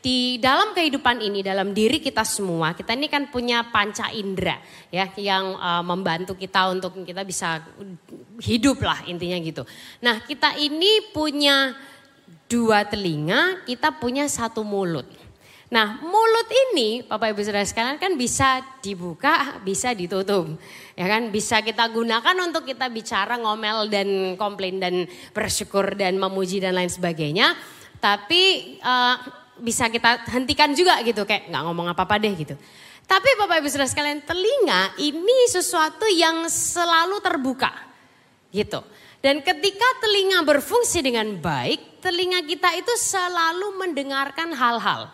di dalam kehidupan ini, dalam diri kita semua, kita ini kan punya panca indera ya yang uh, membantu kita untuk kita bisa hidup lah intinya gitu. Nah kita ini punya dua telinga, kita punya satu mulut. Nah mulut ini Bapak Ibu Saudara sekalian kan bisa dibuka, bisa ditutup. Ya kan bisa kita gunakan untuk kita bicara ngomel dan komplain dan bersyukur dan memuji dan lain sebagainya. Tapi uh, bisa kita hentikan juga gitu kayak nggak ngomong apa-apa deh gitu. Tapi Bapak Ibu Saudara sekalian telinga ini sesuatu yang selalu terbuka gitu. Dan ketika telinga berfungsi dengan baik, telinga kita itu selalu mendengarkan hal-hal.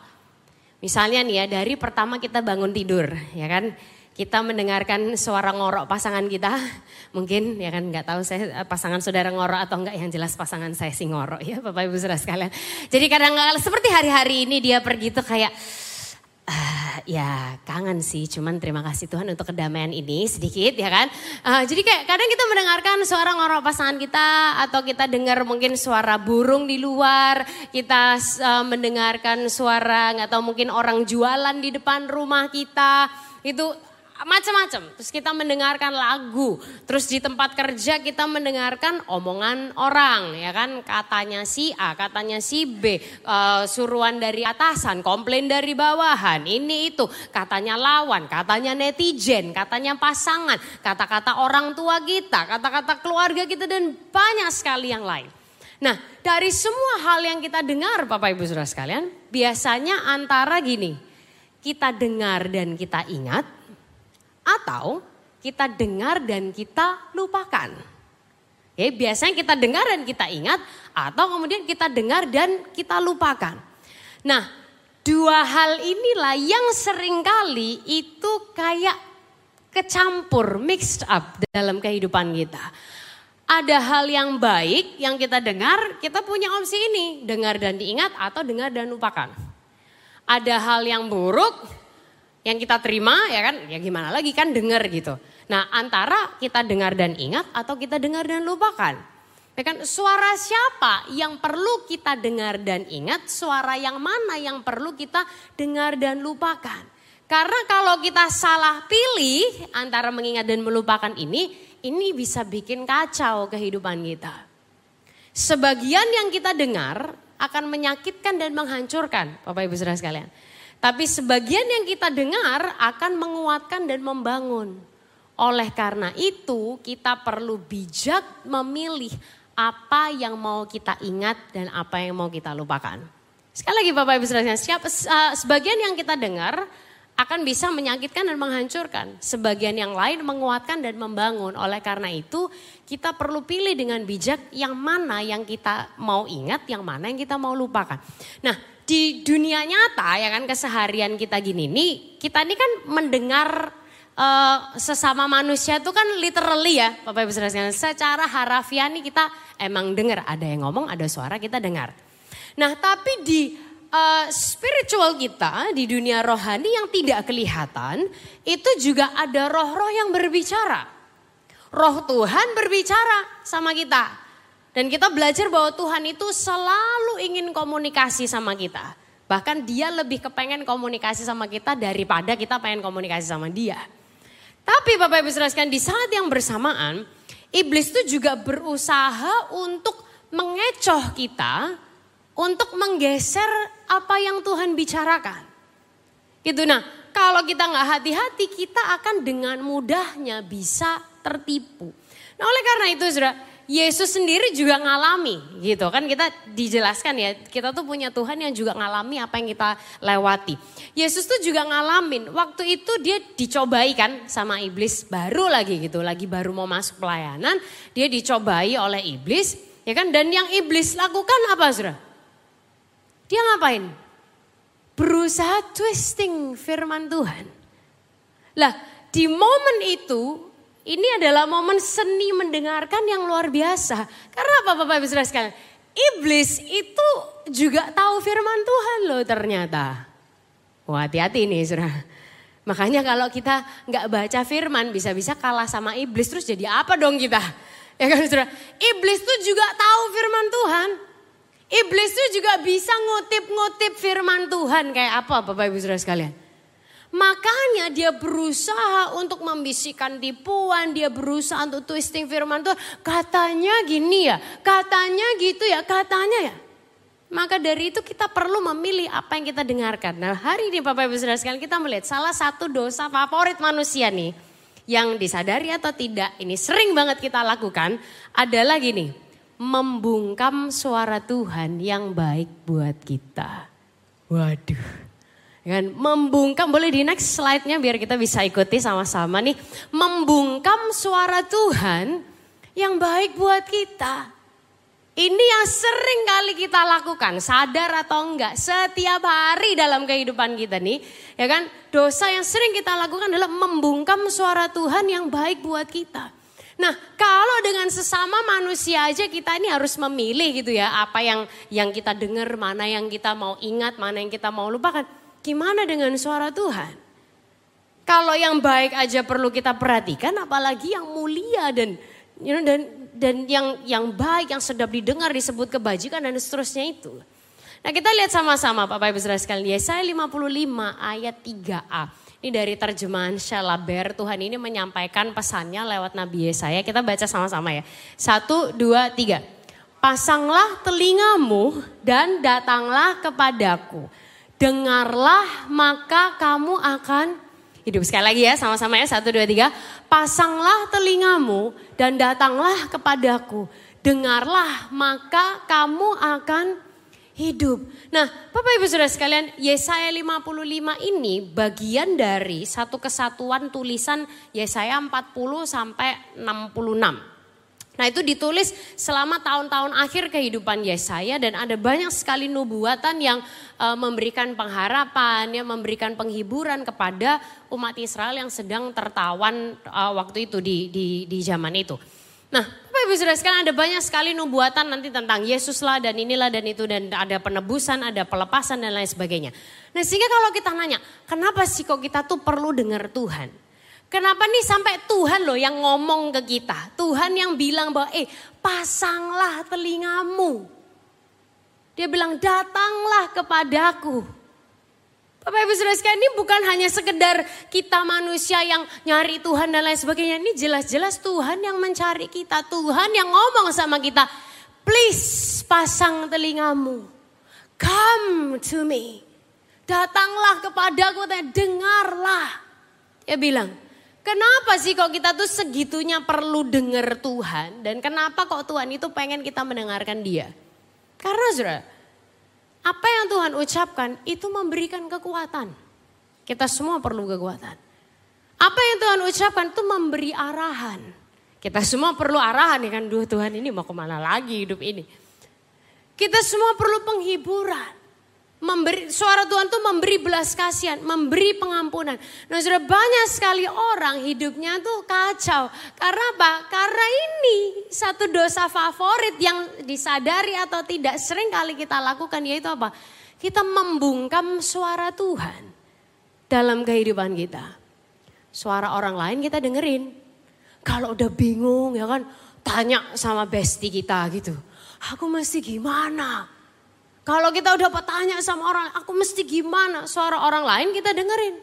Misalnya nih ya, dari pertama kita bangun tidur, ya kan? Kita mendengarkan suara ngorok pasangan kita, mungkin ya kan nggak tahu saya eh, pasangan saudara ngorok atau enggak yang jelas pasangan saya sih ngorok ya Bapak Ibu Saudara sekalian. Jadi kadang kadang seperti hari-hari ini dia pergi tuh kayak uh, ya kangen sih, cuman terima kasih Tuhan untuk kedamaian ini sedikit ya kan. Uh, jadi kayak kadang kita mendengarkan suara ngorok pasangan kita atau kita dengar mungkin suara burung di luar, kita uh, mendengarkan suara nggak tahu mungkin orang jualan di depan rumah kita itu macam-macam. Terus kita mendengarkan lagu, terus di tempat kerja kita mendengarkan omongan orang, ya kan? Katanya si A, katanya si B, uh, suruhan dari atasan, komplain dari bawahan, ini itu, katanya lawan, katanya netizen, katanya pasangan, kata-kata orang tua kita, kata-kata keluarga kita dan banyak sekali yang lain. Nah, dari semua hal yang kita dengar Bapak Ibu Saudara sekalian, biasanya antara gini, kita dengar dan kita ingat, atau kita dengar dan kita lupakan. Ya, biasanya kita dengar dan kita ingat atau kemudian kita dengar dan kita lupakan. Nah, dua hal inilah yang sering kali itu kayak kecampur, mixed up dalam kehidupan kita. Ada hal yang baik yang kita dengar, kita punya opsi ini, dengar dan diingat atau dengar dan lupakan. Ada hal yang buruk, yang kita terima ya kan ya gimana lagi kan dengar gitu. Nah antara kita dengar dan ingat atau kita dengar dan lupakan. Ya kan suara siapa yang perlu kita dengar dan ingat, suara yang mana yang perlu kita dengar dan lupakan. Karena kalau kita salah pilih antara mengingat dan melupakan ini, ini bisa bikin kacau kehidupan kita. Sebagian yang kita dengar akan menyakitkan dan menghancurkan Bapak Ibu Saudara sekalian. Tapi sebagian yang kita dengar akan menguatkan dan membangun. Oleh karena itu kita perlu bijak memilih apa yang mau kita ingat dan apa yang mau kita lupakan. Sekali lagi Bapak Ibu Saudara, siapa uh, sebagian yang kita dengar akan bisa menyakitkan dan menghancurkan. Sebagian yang lain menguatkan dan membangun. Oleh karena itu kita perlu pilih dengan bijak yang mana yang kita mau ingat, yang mana yang kita mau lupakan. Nah di dunia nyata ya kan keseharian kita gini nih kita ini kan mendengar uh, sesama manusia itu kan literally ya Bapak Ibu Saudara secara harafiah nih kita emang dengar ada yang ngomong ada suara kita dengar. Nah tapi di uh, spiritual kita di dunia rohani yang tidak kelihatan itu juga ada roh-roh yang berbicara. Roh Tuhan berbicara sama kita. Dan kita belajar bahwa Tuhan itu selalu ingin komunikasi sama kita. Bahkan dia lebih kepengen komunikasi sama kita daripada kita pengen komunikasi sama dia. Tapi Bapak Ibu Saudara di saat yang bersamaan, iblis itu juga berusaha untuk mengecoh kita, untuk menggeser apa yang Tuhan bicarakan. Gitu nah, kalau kita nggak hati-hati, kita akan dengan mudahnya bisa tertipu. Nah oleh karena itu saudara, Yesus sendiri juga ngalami gitu kan kita dijelaskan ya kita tuh punya Tuhan yang juga ngalami apa yang kita lewati. Yesus tuh juga ngalamin waktu itu dia dicobai kan sama iblis baru lagi gitu lagi baru mau masuk pelayanan dia dicobai oleh iblis ya kan dan yang iblis lakukan apa Saudara? Dia ngapain? Berusaha twisting firman Tuhan. Lah di momen itu ini adalah momen seni mendengarkan yang luar biasa. Karena apa Bapak Ibu Saudara sekalian? Iblis itu juga tahu firman Tuhan loh ternyata. Wah hati-hati nih saudara. Makanya kalau kita nggak baca firman bisa-bisa kalah sama iblis terus jadi apa dong kita? Ya kan saudara? Iblis tuh juga tahu firman Tuhan. Iblis itu juga bisa ngutip-ngutip firman Tuhan kayak apa Bapak Ibu Saudara sekalian. Makanya dia berusaha untuk membisikkan tipuan, dia berusaha untuk twisting firman Tuhan. Katanya gini ya, katanya gitu ya, katanya ya. Maka dari itu kita perlu memilih apa yang kita dengarkan. Nah hari ini Bapak Ibu Saudara sekalian kita melihat salah satu dosa favorit manusia nih. Yang disadari atau tidak, ini sering banget kita lakukan adalah gini membungkam suara Tuhan yang baik buat kita. Waduh. Kan membungkam boleh di next slide-nya biar kita bisa ikuti sama-sama nih. Membungkam suara Tuhan yang baik buat kita. Ini yang sering kali kita lakukan, sadar atau enggak, setiap hari dalam kehidupan kita nih, ya kan? Dosa yang sering kita lakukan adalah membungkam suara Tuhan yang baik buat kita. Nah, kalau dengan sesama manusia aja kita ini harus memilih gitu ya, apa yang yang kita dengar, mana yang kita mau ingat, mana yang kita mau lupakan. Gimana dengan suara Tuhan? Kalau yang baik aja perlu kita perhatikan, apalagi yang mulia dan you know, dan dan yang yang baik, yang sedap didengar disebut kebajikan dan seterusnya itu. Nah kita lihat sama-sama Bapak Ibu Saudara sekalian, Yesaya 55 ayat 3a. Ini dari terjemahan Shalaber, Tuhan ini menyampaikan pesannya lewat Nabi Yesaya. Kita baca sama-sama ya. Satu, dua, tiga. Pasanglah telingamu dan datanglah kepadaku. Dengarlah maka kamu akan hidup. Sekali lagi ya sama-sama ya. Satu, dua, tiga. Pasanglah telingamu dan datanglah kepadaku. Dengarlah maka kamu akan hidup. Nah, Bapak Ibu Saudara sekalian, Yesaya 55 ini bagian dari satu kesatuan tulisan Yesaya 40 sampai 66. Nah itu ditulis selama tahun-tahun akhir kehidupan Yesaya dan ada banyak sekali nubuatan yang uh, memberikan pengharapan, yang memberikan penghiburan kepada umat Israel yang sedang tertawan uh, waktu itu di, di, di zaman itu. Nah, Bapak Ibu Saudara sekarang ada banyak sekali nubuatan nanti tentang Yesus lah dan inilah dan itu dan ada penebusan, ada pelepasan dan lain sebagainya. Nah, sehingga kalau kita nanya, kenapa sih kok kita tuh perlu dengar Tuhan? Kenapa nih sampai Tuhan loh yang ngomong ke kita? Tuhan yang bilang bahwa eh pasanglah telingamu. Dia bilang datanglah kepadaku. Bapak Ibu Saudara sekalian ini bukan hanya sekedar kita manusia yang nyari Tuhan dan lain sebagainya. Ini jelas-jelas Tuhan yang mencari kita. Tuhan yang ngomong sama kita. Please pasang telingamu. Come to me. Datanglah kepadaku dan dengarlah. Dia bilang, kenapa sih kok kita tuh segitunya perlu dengar Tuhan. Dan kenapa kok Tuhan itu pengen kita mendengarkan dia. Karena saudara, apa yang Tuhan ucapkan itu memberikan kekuatan. Kita semua perlu kekuatan. Apa yang Tuhan ucapkan itu memberi arahan. Kita semua perlu arahan ya kan, Duh Tuhan ini mau ke mana lagi hidup ini. Kita semua perlu penghiburan memberi suara Tuhan tuh memberi belas kasihan, memberi pengampunan. Nah, sudah banyak sekali orang hidupnya tuh kacau. Karena apa? Karena ini satu dosa favorit yang disadari atau tidak sering kali kita lakukan yaitu apa? Kita membungkam suara Tuhan dalam kehidupan kita. Suara orang lain kita dengerin. Kalau udah bingung ya kan, tanya sama bestie kita gitu. Aku mesti gimana? Kalau kita udah bertanya sama orang, aku mesti gimana? Suara orang lain kita dengerin.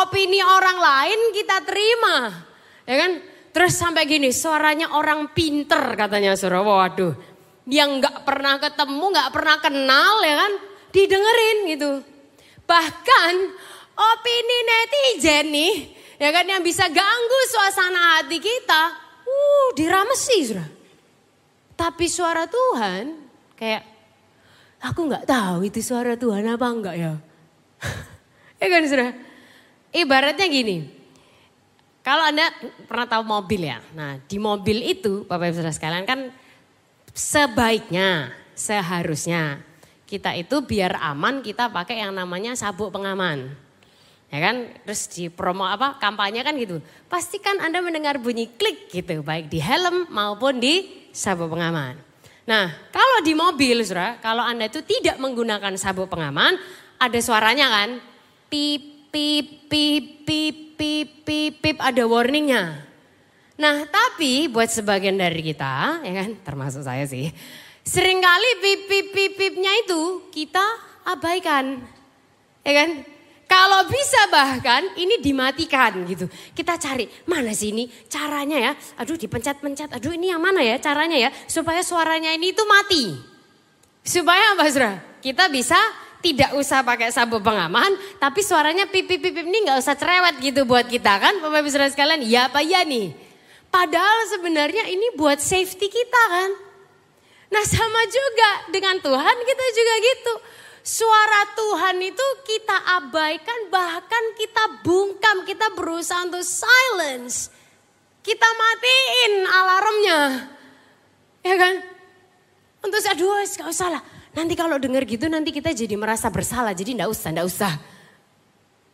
Opini orang lain kita terima. Ya kan? Terus sampai gini, suaranya orang pinter katanya suara. Waduh, dia nggak pernah ketemu, nggak pernah kenal ya kan? Didengerin gitu. Bahkan opini netizen nih, ya kan yang bisa ganggu suasana hati kita, uh diramesi sudah. Tapi suara Tuhan kayak Aku nggak tahu itu suara Tuhan apa enggak ya. ya kan sudah. Ibaratnya gini. Kalau Anda pernah tahu mobil ya. Nah di mobil itu Bapak Ibu Saudara sekalian kan sebaiknya, seharusnya kita itu biar aman kita pakai yang namanya sabuk pengaman. Ya kan, terus di promo apa kampanye kan gitu. Pastikan Anda mendengar bunyi klik gitu, baik di helm maupun di sabuk pengaman. Nah, kalau di mobil, saudara, kalau Anda itu tidak menggunakan sabuk pengaman, ada suaranya kan? Pip, pip, pip, pip, pip, pip, pip, ada warningnya. Nah, tapi buat sebagian dari kita, ya kan, termasuk saya sih, Seringkali pip-pip-pip-pipnya itu kita abaikan. Ya kan? Kalau bisa bahkan ini dimatikan gitu. Kita cari mana sih ini caranya ya. Aduh dipencet-pencet. Aduh ini yang mana ya caranya ya. Supaya suaranya ini itu mati. Supaya apa Zura? Kita bisa tidak usah pakai sabuk pengaman, tapi suaranya pipip pipip ini nggak usah cerewet gitu buat kita kan, Bapak Saudara sekalian. Ya apa ya nih? Padahal sebenarnya ini buat safety kita kan. Nah sama juga dengan Tuhan kita juga gitu. Suara Tuhan itu kita abaikan bahkan kita bungkam, kita berusaha untuk silence. Kita matiin alarmnya. Ya kan? Untuk aduh gak usah lah. Nanti kalau dengar gitu nanti kita jadi merasa bersalah. Jadi enggak usah, enggak usah.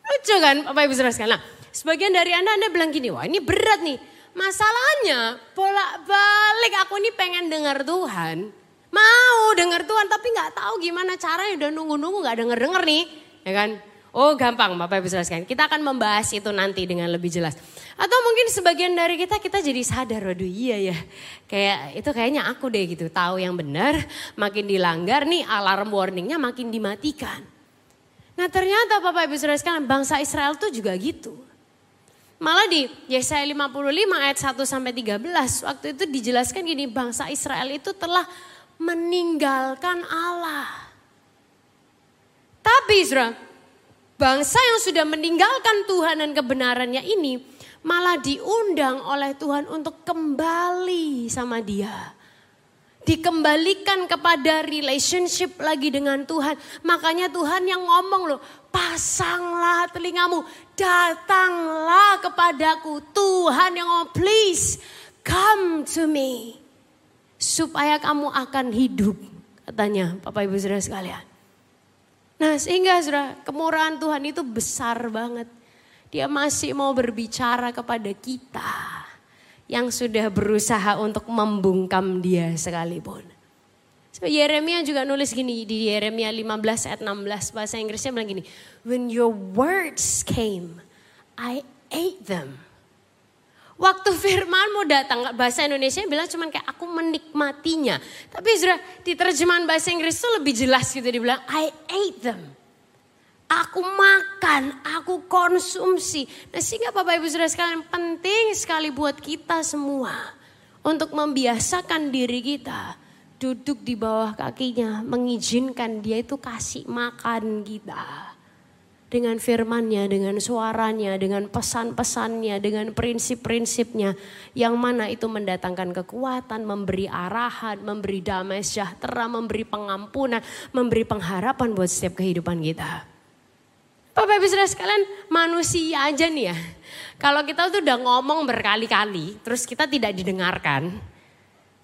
Lucu kan Bapak Ibu Saudara sekalian. Nah, sebagian dari Anda, Anda bilang gini, wah ini berat nih. Masalahnya bolak-balik aku ini pengen dengar Tuhan. Mau dengar Tuhan tapi nggak tahu gimana caranya udah nunggu-nunggu nggak denger-denger nih. Ya kan? Oh gampang Bapak Ibu sekalian. Kita akan membahas itu nanti dengan lebih jelas. Atau mungkin sebagian dari kita kita jadi sadar, waduh iya ya. Kayak itu kayaknya aku deh gitu, tahu yang benar, makin dilanggar nih alarm warningnya makin dimatikan. Nah ternyata Bapak Ibu Saudara bangsa Israel tuh juga gitu. Malah di Yesaya 55 ayat 1 sampai 13 waktu itu dijelaskan gini bangsa Israel itu telah meninggalkan Allah. Tapi Israel, bangsa yang sudah meninggalkan Tuhan dan kebenarannya ini malah diundang oleh Tuhan untuk kembali sama dia. Dikembalikan kepada relationship lagi dengan Tuhan. Makanya Tuhan yang ngomong loh, pasanglah telingamu, datanglah kepadaku. Tuhan yang ngomong, please come to me. Supaya kamu akan hidup, katanya Bapak Ibu Saudara sekalian. Nah sehingga saudara, kemurahan Tuhan itu besar banget. Dia masih mau berbicara kepada kita yang sudah berusaha untuk membungkam dia sekalipun. So, Yeremia juga nulis gini di Yeremia 15 ayat 16 bahasa Inggrisnya bilang gini, When your words came, I ate them. Waktu firmanmu datang, bahasa Indonesia bilang cuman kayak aku menikmatinya. Tapi sudah di terjemahan bahasa Inggris itu lebih jelas gitu dibilang I ate them. Aku makan, aku konsumsi. Nah sehingga Bapak Ibu Saudara sekalian penting sekali buat kita semua. Untuk membiasakan diri kita. Duduk di bawah kakinya. Mengizinkan dia itu kasih makan kita. Dengan firmannya, dengan suaranya, dengan pesan-pesannya, dengan prinsip-prinsipnya. Yang mana itu mendatangkan kekuatan, memberi arahan, memberi damai sejahtera, memberi pengampunan, memberi pengharapan buat setiap kehidupan kita. Bapak Ibu Saudara sekalian manusia aja nih ya. Kalau kita tuh udah ngomong berkali-kali terus kita tidak didengarkan.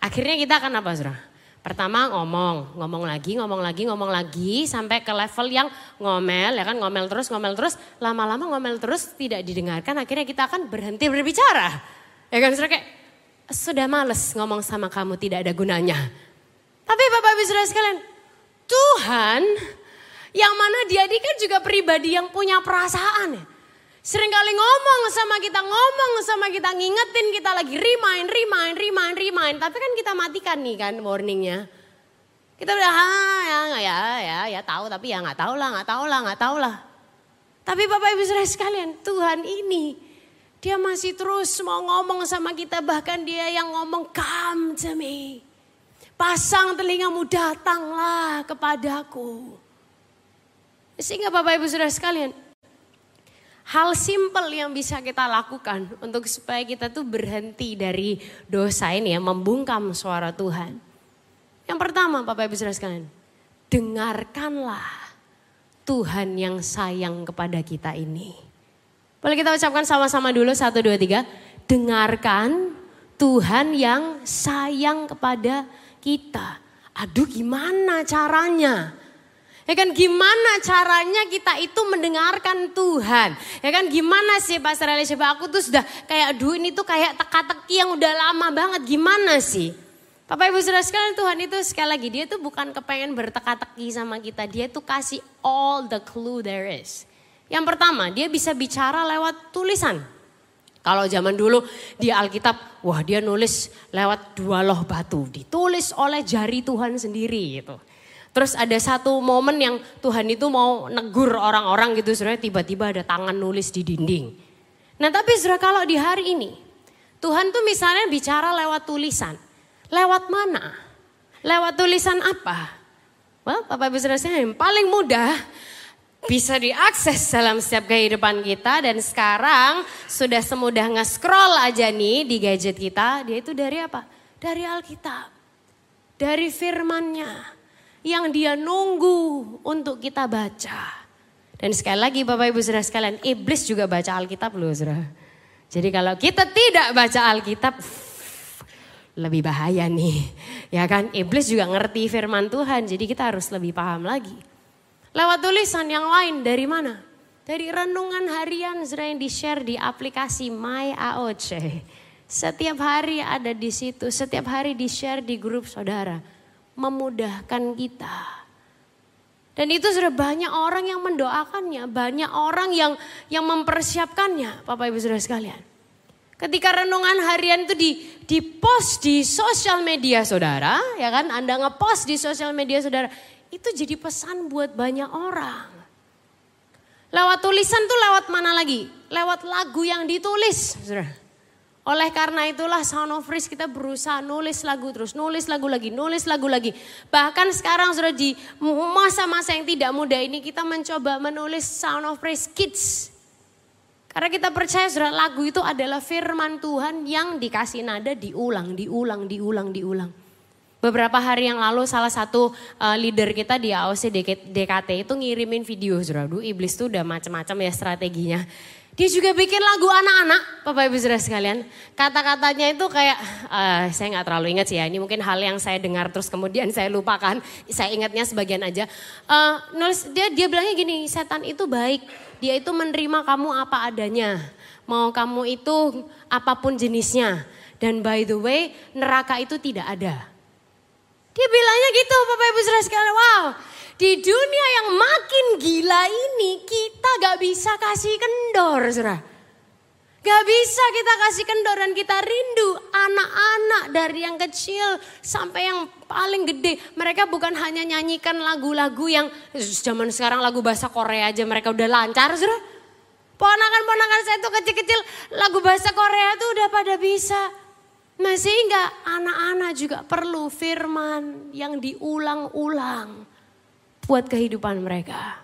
Akhirnya kita akan apa Saudara? Pertama ngomong, ngomong lagi, ngomong lagi, ngomong lagi sampai ke level yang ngomel ya kan ngomel terus, ngomel terus, lama-lama ngomel terus tidak didengarkan akhirnya kita akan berhenti berbicara. Ya kan Saudara kayak sudah males ngomong sama kamu tidak ada gunanya. Tapi Bapak Ibu Saudara sekalian, Tuhan yang mana dia ini kan juga pribadi yang punya perasaan ya. Seringkali ngomong sama kita, ngomong sama kita, ngingetin kita lagi remind, remind, remind, remind. Tapi kan kita matikan nih kan warningnya. Kita udah, ah, ya, ya, ya, ya tahu tapi ya nggak tahu lah, nggak tahu lah, nggak tahu lah. Tapi Bapak Ibu Saudara sekalian, Tuhan ini dia masih terus mau ngomong sama kita bahkan dia yang ngomong come to me. Pasang telingamu datanglah kepadaku. Sehingga Bapak Ibu Saudara sekalian, hal simpel yang bisa kita lakukan untuk supaya kita tuh berhenti dari dosa ini ya, membungkam suara Tuhan. Yang pertama Bapak Ibu sekalian, dengarkanlah Tuhan yang sayang kepada kita ini. Boleh kita ucapkan sama-sama dulu satu dua tiga. Dengarkan Tuhan yang sayang kepada kita. Aduh gimana caranya? Ya kan gimana caranya kita itu mendengarkan Tuhan. Ya kan gimana sih Pastor Ali coba aku tuh sudah kayak aduh ini tuh kayak teka-teki yang udah lama banget. Gimana sih? Bapak Ibu Saudara sekalian Tuhan itu sekali lagi dia tuh bukan kepengen berteka-teki sama kita. Dia tuh kasih all the clue there is. Yang pertama dia bisa bicara lewat tulisan. Kalau zaman dulu di Alkitab, wah dia nulis lewat dua loh batu. Ditulis oleh jari Tuhan sendiri gitu. Terus ada satu momen yang Tuhan itu mau negur orang-orang gitu. Sebenarnya tiba-tiba ada tangan nulis di dinding. Nah tapi saudara kalau di hari ini. Tuhan tuh misalnya bicara lewat tulisan. Lewat mana? Lewat tulisan apa? Well, Bapak Ibu Saudara yang paling mudah bisa diakses dalam setiap kehidupan kita dan sekarang sudah semudah nge-scroll aja nih di gadget kita, dia itu dari apa? Dari Alkitab. Dari firmannya yang dia nunggu untuk kita baca. Dan sekali lagi Bapak Ibu Saudara sekalian, iblis juga baca Alkitab loh Saudara. Jadi kalau kita tidak baca Alkitab, lebih bahaya nih. Ya kan, iblis juga ngerti firman Tuhan, jadi kita harus lebih paham lagi. Lewat tulisan yang lain dari mana? Dari renungan harian sering di-share di aplikasi My AOC. Setiap hari ada di situ, setiap hari di-share di grup saudara. Memudahkan kita. Dan itu sudah banyak orang yang mendoakannya, banyak orang yang yang mempersiapkannya, Bapak Ibu Saudara sekalian. Ketika renungan harian itu di di post di sosial media saudara, ya kan? Anda ngepost di sosial media saudara, itu jadi pesan buat banyak orang. Lewat tulisan tuh lewat mana lagi? Lewat lagu yang ditulis. Oleh karena itulah Sound of Praise kita berusaha nulis lagu terus, nulis lagu lagi, nulis lagu lagi. Bahkan sekarang sudah di masa-masa yang tidak mudah ini kita mencoba menulis Sound of Praise Kids. Karena kita percaya sudah lagu itu adalah firman Tuhan yang dikasih nada diulang, diulang, diulang, diulang. Beberapa hari yang lalu salah satu uh, leader kita di AOC DKT itu ngirimin video Zuradu. Iblis tuh udah macam-macam ya strateginya. Dia juga bikin lagu anak-anak, Bapak Ibu Saudara sekalian. Kata-katanya itu kayak, uh, saya nggak terlalu ingat sih ya. Ini mungkin hal yang saya dengar terus kemudian saya lupakan. Saya ingatnya sebagian aja. Uh, nulis dia dia bilangnya gini, setan itu baik. Dia itu menerima kamu apa adanya. Mau kamu itu apa pun jenisnya. Dan by the way, neraka itu tidak ada. Dia bilangnya gitu Bapak Ibu Saudara sekalian. Wow, di dunia yang makin gila ini kita gak bisa kasih kendor saudara. Gak bisa kita kasih kendor dan kita rindu anak-anak dari yang kecil sampai yang paling gede. Mereka bukan hanya nyanyikan lagu-lagu yang zaman sekarang lagu bahasa Korea aja mereka udah lancar saudara. Ponakan-ponakan saya tuh kecil-kecil lagu bahasa Korea tuh udah pada bisa. Nah sehingga anak-anak juga perlu firman yang diulang-ulang buat kehidupan mereka.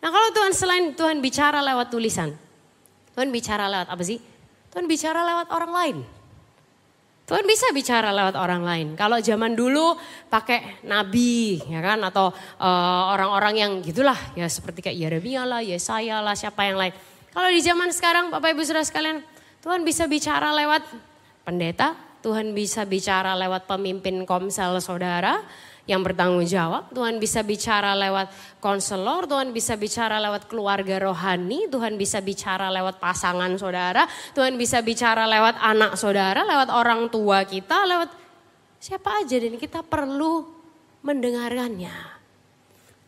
Nah kalau Tuhan selain Tuhan bicara lewat tulisan, Tuhan bicara lewat apa sih? Tuhan bicara lewat orang lain. Tuhan bisa bicara lewat orang lain. Kalau zaman dulu pakai nabi, ya kan, atau eh, orang-orang uh, yang gitulah, ya seperti kayak Yeremia lah, Yesaya lah, siapa yang lain. Kalau di zaman sekarang, Bapak Ibu Saudara sekalian, Tuhan bisa bicara lewat pendeta, Tuhan bisa bicara lewat pemimpin komsel saudara yang bertanggung jawab. Tuhan bisa bicara lewat konselor, Tuhan bisa bicara lewat keluarga rohani, Tuhan bisa bicara lewat pasangan saudara, Tuhan bisa bicara lewat anak saudara, lewat orang tua kita, lewat siapa aja dan kita perlu mendengarkannya.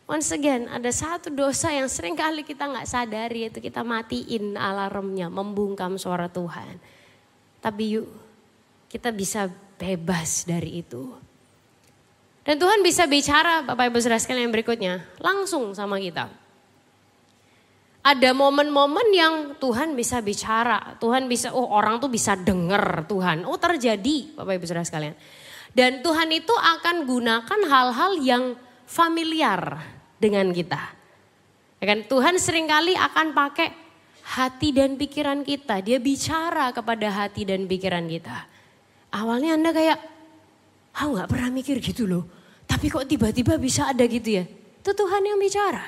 Once again, ada satu dosa yang sering kali kita nggak sadari yaitu kita matiin alarmnya, membungkam suara Tuhan. Tapi yuk kita bisa bebas dari itu. Dan Tuhan bisa bicara Bapak Ibu Saudara sekalian yang berikutnya langsung sama kita. Ada momen-momen yang Tuhan bisa bicara, Tuhan bisa, oh orang tuh bisa dengar Tuhan. Oh terjadi Bapak Ibu Saudara sekalian. Dan Tuhan itu akan gunakan hal-hal yang familiar dengan kita. Ya kan? Tuhan sering kali akan pakai hati dan pikiran kita. Dia bicara kepada hati dan pikiran kita. Awalnya Anda kayak, aku oh, gak pernah mikir gitu loh. Tapi kok tiba-tiba bisa ada gitu ya. Itu Tuhan yang bicara.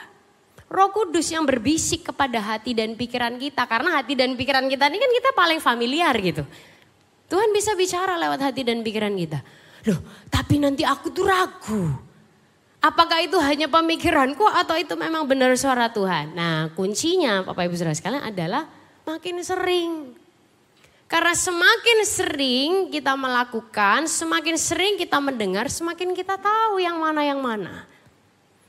Roh Kudus yang berbisik kepada hati dan pikiran kita. Karena hati dan pikiran kita ini kan kita paling familiar gitu. Tuhan bisa bicara lewat hati dan pikiran kita. Loh, tapi nanti aku tuh ragu. Apakah itu hanya pemikiranku atau itu memang benar suara Tuhan? Nah kuncinya Bapak Ibu Saudara sekalian adalah makin sering karena semakin sering kita melakukan, semakin sering kita mendengar, semakin kita tahu yang mana yang mana.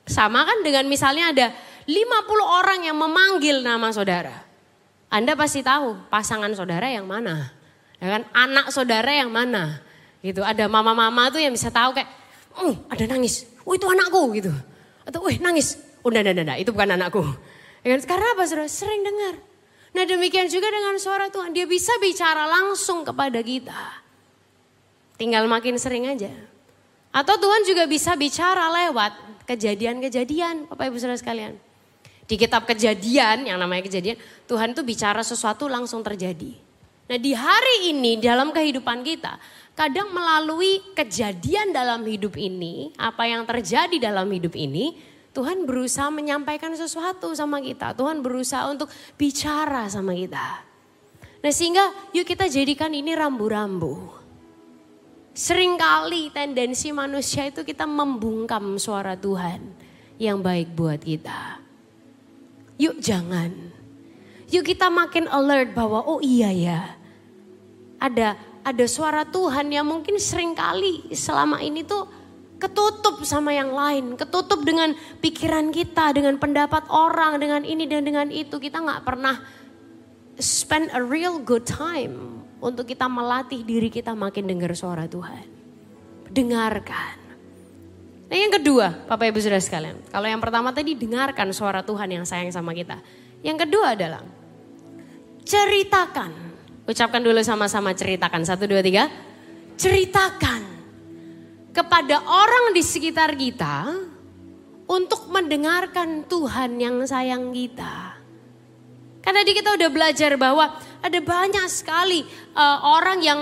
Sama kan dengan misalnya ada 50 orang yang memanggil nama saudara. Anda pasti tahu pasangan saudara yang mana. Ya kan? Anak saudara yang mana. Gitu. Ada mama-mama tuh yang bisa tahu kayak, oh, ada nangis. Oh itu anakku gitu. Atau, wih nangis. Oh, enggak, enggak, enggak, itu bukan anakku. Ya kan? Karena apa saudara? Sering dengar. Nah demikian juga dengan suara Tuhan. Dia bisa bicara langsung kepada kita. Tinggal makin sering aja. Atau Tuhan juga bisa bicara lewat kejadian-kejadian Bapak Ibu Saudara sekalian. Di kitab kejadian yang namanya kejadian Tuhan itu bicara sesuatu langsung terjadi. Nah di hari ini dalam kehidupan kita kadang melalui kejadian dalam hidup ini apa yang terjadi dalam hidup ini Tuhan berusaha menyampaikan sesuatu sama kita. Tuhan berusaha untuk bicara sama kita. Nah sehingga yuk kita jadikan ini rambu-rambu. Seringkali tendensi manusia itu kita membungkam suara Tuhan yang baik buat kita. Yuk jangan. Yuk kita makin alert bahwa oh iya ya. Ada ada suara Tuhan yang mungkin sering kali selama ini tuh ketutup sama yang lain, ketutup dengan pikiran kita, dengan pendapat orang, dengan ini dan dengan itu. Kita nggak pernah spend a real good time untuk kita melatih diri kita makin dengar suara Tuhan. Dengarkan. Nah yang kedua, Bapak Ibu Saudara sekalian. Kalau yang pertama tadi dengarkan suara Tuhan yang sayang sama kita. Yang kedua adalah ceritakan. Ucapkan dulu sama-sama ceritakan. Satu, dua, tiga. Ceritakan kepada orang di sekitar kita untuk mendengarkan Tuhan yang sayang kita. Karena di kita udah belajar bahwa ada banyak sekali uh, orang yang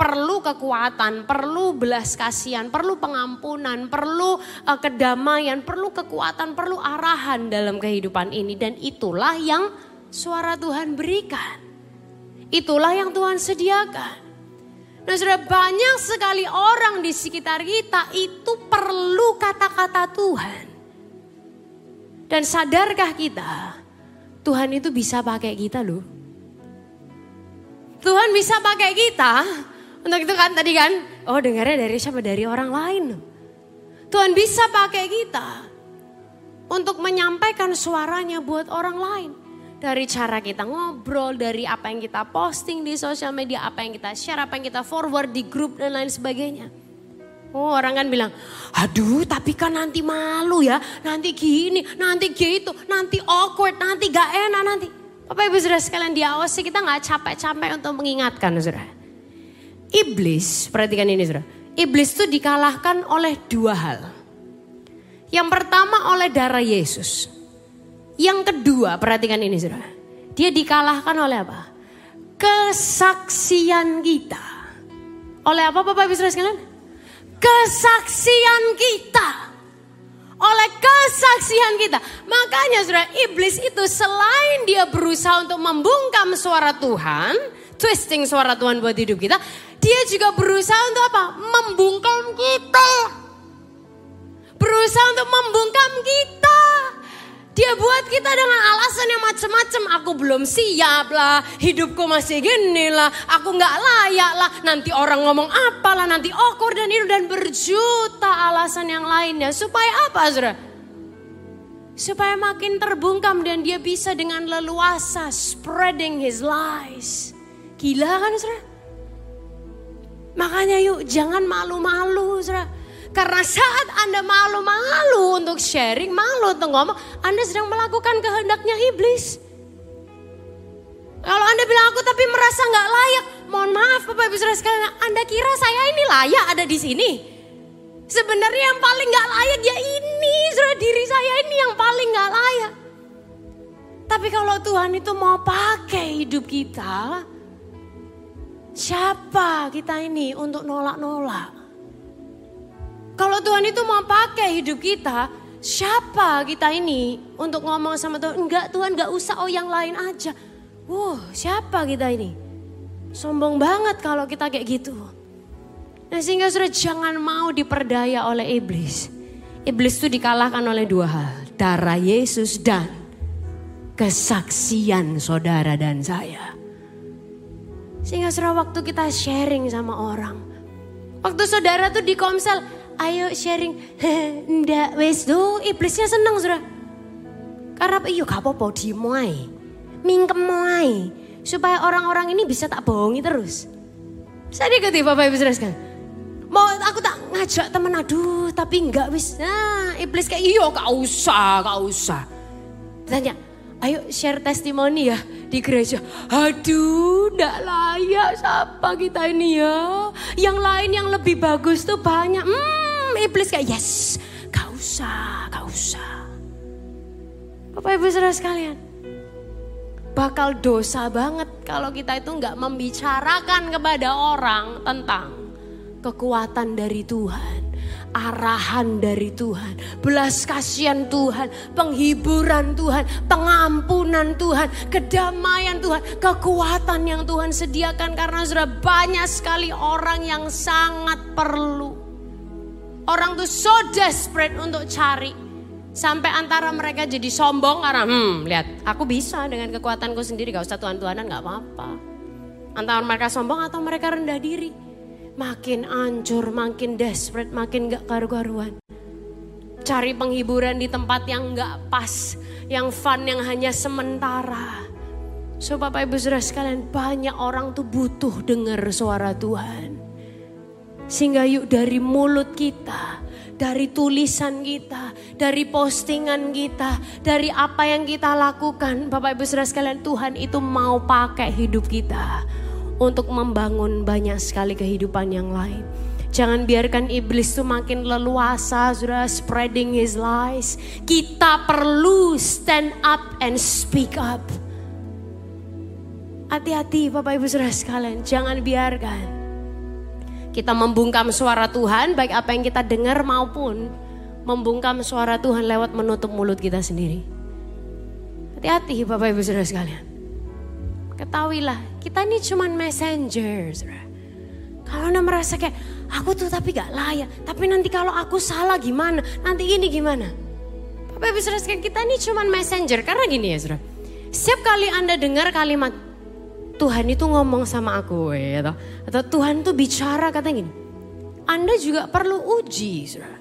perlu kekuatan, perlu belas kasihan, perlu pengampunan, perlu uh, kedamaian, perlu kekuatan, perlu arahan dalam kehidupan ini dan itulah yang suara Tuhan berikan. Itulah yang Tuhan sediakan. Nah sudah banyak sekali orang di sekitar kita itu perlu kata-kata Tuhan. Dan sadarkah kita Tuhan itu bisa pakai kita loh. Tuhan bisa pakai kita. Untuk itu kan tadi kan, oh dengarnya dari siapa? Dari orang lain. Tuhan bisa pakai kita. Untuk menyampaikan suaranya buat orang lain. Dari cara kita ngobrol, dari apa yang kita posting di sosial media, apa yang kita share, apa yang kita forward di grup dan lain sebagainya. Oh orang kan bilang, aduh tapi kan nanti malu ya, nanti gini, nanti gitu, nanti awkward, nanti gak enak nanti. Bapak ibu sudah sekalian diawasi kita gak capek-capek untuk mengingatkan saudara. Iblis, perhatikan ini saudara. Iblis itu dikalahkan oleh dua hal. Yang pertama oleh darah Yesus. Yang kedua, perhatikan ini saudara. Dia dikalahkan oleh apa? Kesaksian kita. Oleh apa Bapak Ibu Saudara sekalian? kesaksian kita. Oleh kesaksian kita. Makanya saudara iblis itu selain dia berusaha untuk membungkam suara Tuhan. Twisting suara Tuhan buat hidup kita. Dia juga berusaha untuk apa? Membungkam kita. Berusaha untuk membungkam kita. Dia buat kita dengan alasan yang macam-macam. Aku belum siap lah, hidupku masih gini lah, aku nggak layak lah. Nanti orang ngomong apa lah, nanti okur dan itu dan berjuta alasan yang lainnya. Supaya apa, saudara? Supaya makin terbungkam dan dia bisa dengan leluasa spreading his lies. Gila kan, saudara? Makanya yuk jangan malu-malu, saudara karena saat Anda malu-malu untuk sharing, malu untuk ngomong, Anda sedang melakukan kehendaknya iblis. Kalau Anda bilang aku tapi merasa nggak layak, mohon maaf Bapak Ibu Saudara sekalian, Anda kira saya ini layak ada di sini? Sebenarnya yang paling nggak layak ya ini, saudara diri saya ini yang paling nggak layak. Tapi kalau Tuhan itu mau pakai hidup kita, siapa kita ini untuk nolak-nolak? Kalau Tuhan itu mau pakai hidup kita, siapa kita ini untuk ngomong sama Tuhan? Enggak Tuhan, enggak usah, oh yang lain aja. Wow, siapa kita ini? Sombong banget kalau kita kayak gitu. Nah sehingga sudah jangan mau diperdaya oleh iblis. Iblis itu dikalahkan oleh dua hal. Darah Yesus dan kesaksian saudara dan saya. Sehingga sudah waktu kita sharing sama orang. Waktu saudara tuh di komsel, ayo sharing. Ndak wes tuh iblisnya seneng sudah. Karena iya gak apa-apa dimulai. Mingkem moai. Supaya orang-orang ini bisa tak bohongi terus. Saya diikuti Bapak Ibu sekalian. Mau aku tak ngajak temen aduh tapi enggak wis. Nah iblis kayak iyo gak usah, gak usah. Tanya, ayo share testimoni ya di gereja. Aduh, ndak layak siapa kita ini ya. Yang lain yang lebih bagus tuh banyak. Hmm, iblis kayak yes, gak usah, gak usah. Bapak Ibu Saudara sekalian, bakal dosa banget kalau kita itu nggak membicarakan kepada orang tentang kekuatan dari Tuhan, arahan dari Tuhan, belas kasihan Tuhan, penghiburan Tuhan, pengampunan Tuhan, kedamaian Tuhan, kekuatan yang Tuhan sediakan karena sudah banyak sekali orang yang sangat perlu. Orang tuh so desperate untuk cari. Sampai antara mereka jadi sombong karena hmm lihat aku bisa dengan kekuatanku sendiri gak usah Tuhan-Tuhanan gak apa-apa. Antara mereka sombong atau mereka rendah diri makin ancur, makin desperate, makin gak karu-karuan. Cari penghiburan di tempat yang gak pas, yang fun, yang hanya sementara. So Bapak Ibu Saudara sekalian banyak orang tuh butuh dengar suara Tuhan. Sehingga yuk dari mulut kita, dari tulisan kita, dari postingan kita, dari apa yang kita lakukan. Bapak Ibu Saudara sekalian Tuhan itu mau pakai hidup kita untuk membangun banyak sekali kehidupan yang lain. Jangan biarkan iblis itu makin leluasa, sudah spreading his lies. Kita perlu stand up and speak up. Hati-hati Bapak Ibu Saudara sekalian, jangan biarkan kita membungkam suara Tuhan, baik apa yang kita dengar maupun membungkam suara Tuhan lewat menutup mulut kita sendiri. Hati-hati Bapak Ibu Saudara sekalian. Ketahuilah, kita ini cuma messenger. Kalau anda merasa kayak, aku tuh tapi gak layak. Tapi nanti kalau aku salah gimana? Nanti ini gimana? Bapak Ibu Saudara kita ini cuma messenger. Karena gini ya saudara. Setiap kali anda dengar kalimat, Tuhan itu ngomong sama aku ya. Atau Tuhan tuh bicara katanya gini. Anda juga perlu uji saudara.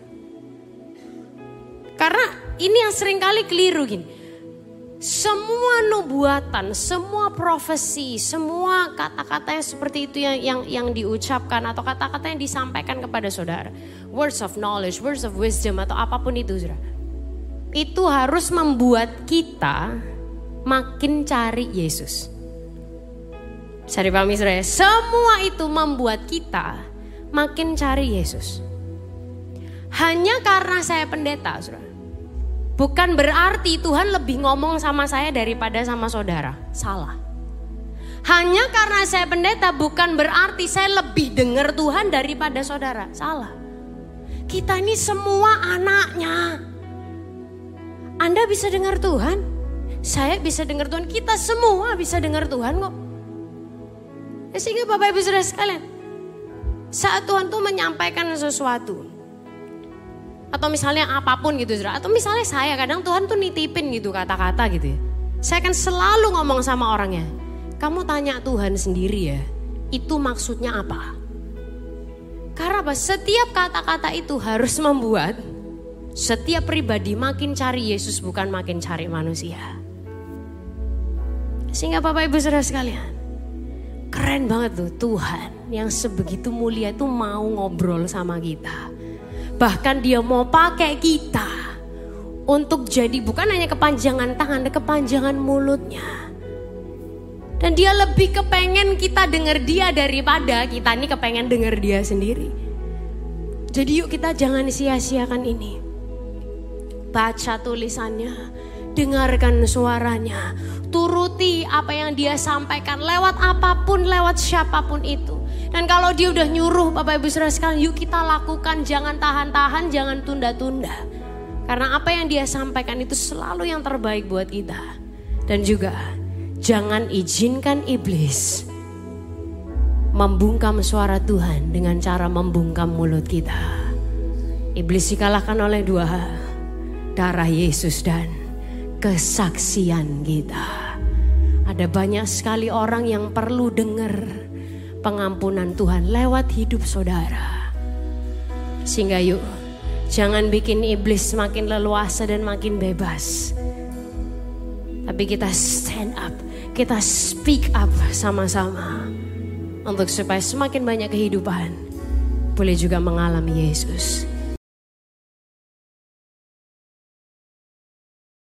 Karena ini yang sering kali keliru gini semua nubuatan, semua profesi, semua kata-kata yang seperti itu yang yang yang diucapkan atau kata-kata yang disampaikan kepada saudara, words of knowledge, words of wisdom atau apa pun itu, saudara, itu harus membuat kita makin cari Yesus. Cari pahami saudara, semua itu membuat kita makin cari Yesus. Hanya karena saya pendeta, saudara Bukan berarti Tuhan lebih ngomong sama saya daripada sama saudara. Salah. Hanya karena saya pendeta bukan berarti saya lebih dengar Tuhan daripada saudara. Salah. Kita ini semua anaknya. Anda bisa dengar Tuhan. Saya bisa dengar Tuhan. Kita semua bisa dengar Tuhan kok. Ya, sehingga Bapak Ibu Saudara sekalian. Saat Tuhan tuh menyampaikan sesuatu atau misalnya apa pun gitu saudara atau misalnya saya kadang Tuhan tuh nitipin gitu kata-kata gitu ya. Saya kan selalu ngomong sama orangnya kamu tanya Tuhan sendiri ya itu maksudnya apa? Karena apa? Setiap kata-kata itu harus membuat setiap pribadi makin cari Yesus bukan makin cari manusia. Sehingga Bapak Ibu Saudara sekalian keren banget tuh Tuhan yang sebegitu mulia itu mau ngobrol sama kita Bahkan dia mau pakai kita untuk jadi bukan hanya kepanjangan tangan, kepanjangan mulutnya. Dan dia lebih kepengen kita dengar dia daripada kita ini kepengen dengar dia sendiri. Jadi yuk kita jangan sia-siakan ini. Baca tulisannya, dengarkan suaranya, turuti apa yang dia sampaikan lewat apa pun, lewat siapa pun itu. Dan kalau dia udah nyuruh Bapak Ibu Saudara sekalian, yuk kita lakukan, jangan tahan-tahan, jangan tunda-tunda. Karena apa yang dia sampaikan itu selalu yang terbaik buat kita. Dan juga jangan izinkan iblis membungkam suara Tuhan dengan cara membungkam mulut kita. Iblis dikalahkan oleh dua darah Yesus dan kesaksian kita. Ada banyak sekali orang yang perlu dengar pengampunan Tuhan lewat hidup saudara. Sehingga yuk, jangan bikin iblis semakin leluasa dan makin bebas. Tapi kita stand up kita speak up sama-sama untuk supaya semakin banyak kehidupan boleh juga mengalami Yesus.